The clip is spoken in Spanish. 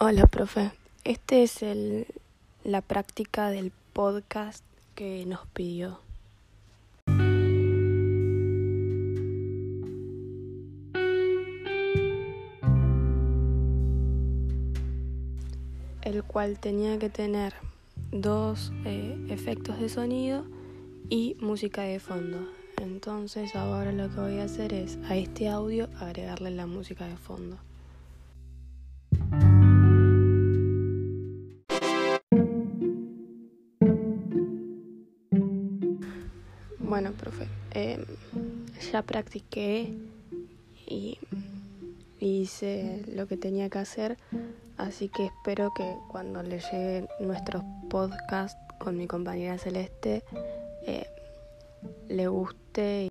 Hola, profe. Este es el, la práctica del podcast que nos pidió. El cual tenía que tener dos eh, efectos de sonido y música de fondo. Entonces ahora lo que voy a hacer es a este audio agregarle la música de fondo. Bueno, profe, eh, ya practiqué y hice lo que tenía que hacer, así que espero que cuando le lleguen nuestros podcasts con mi compañera Celeste, eh, le guste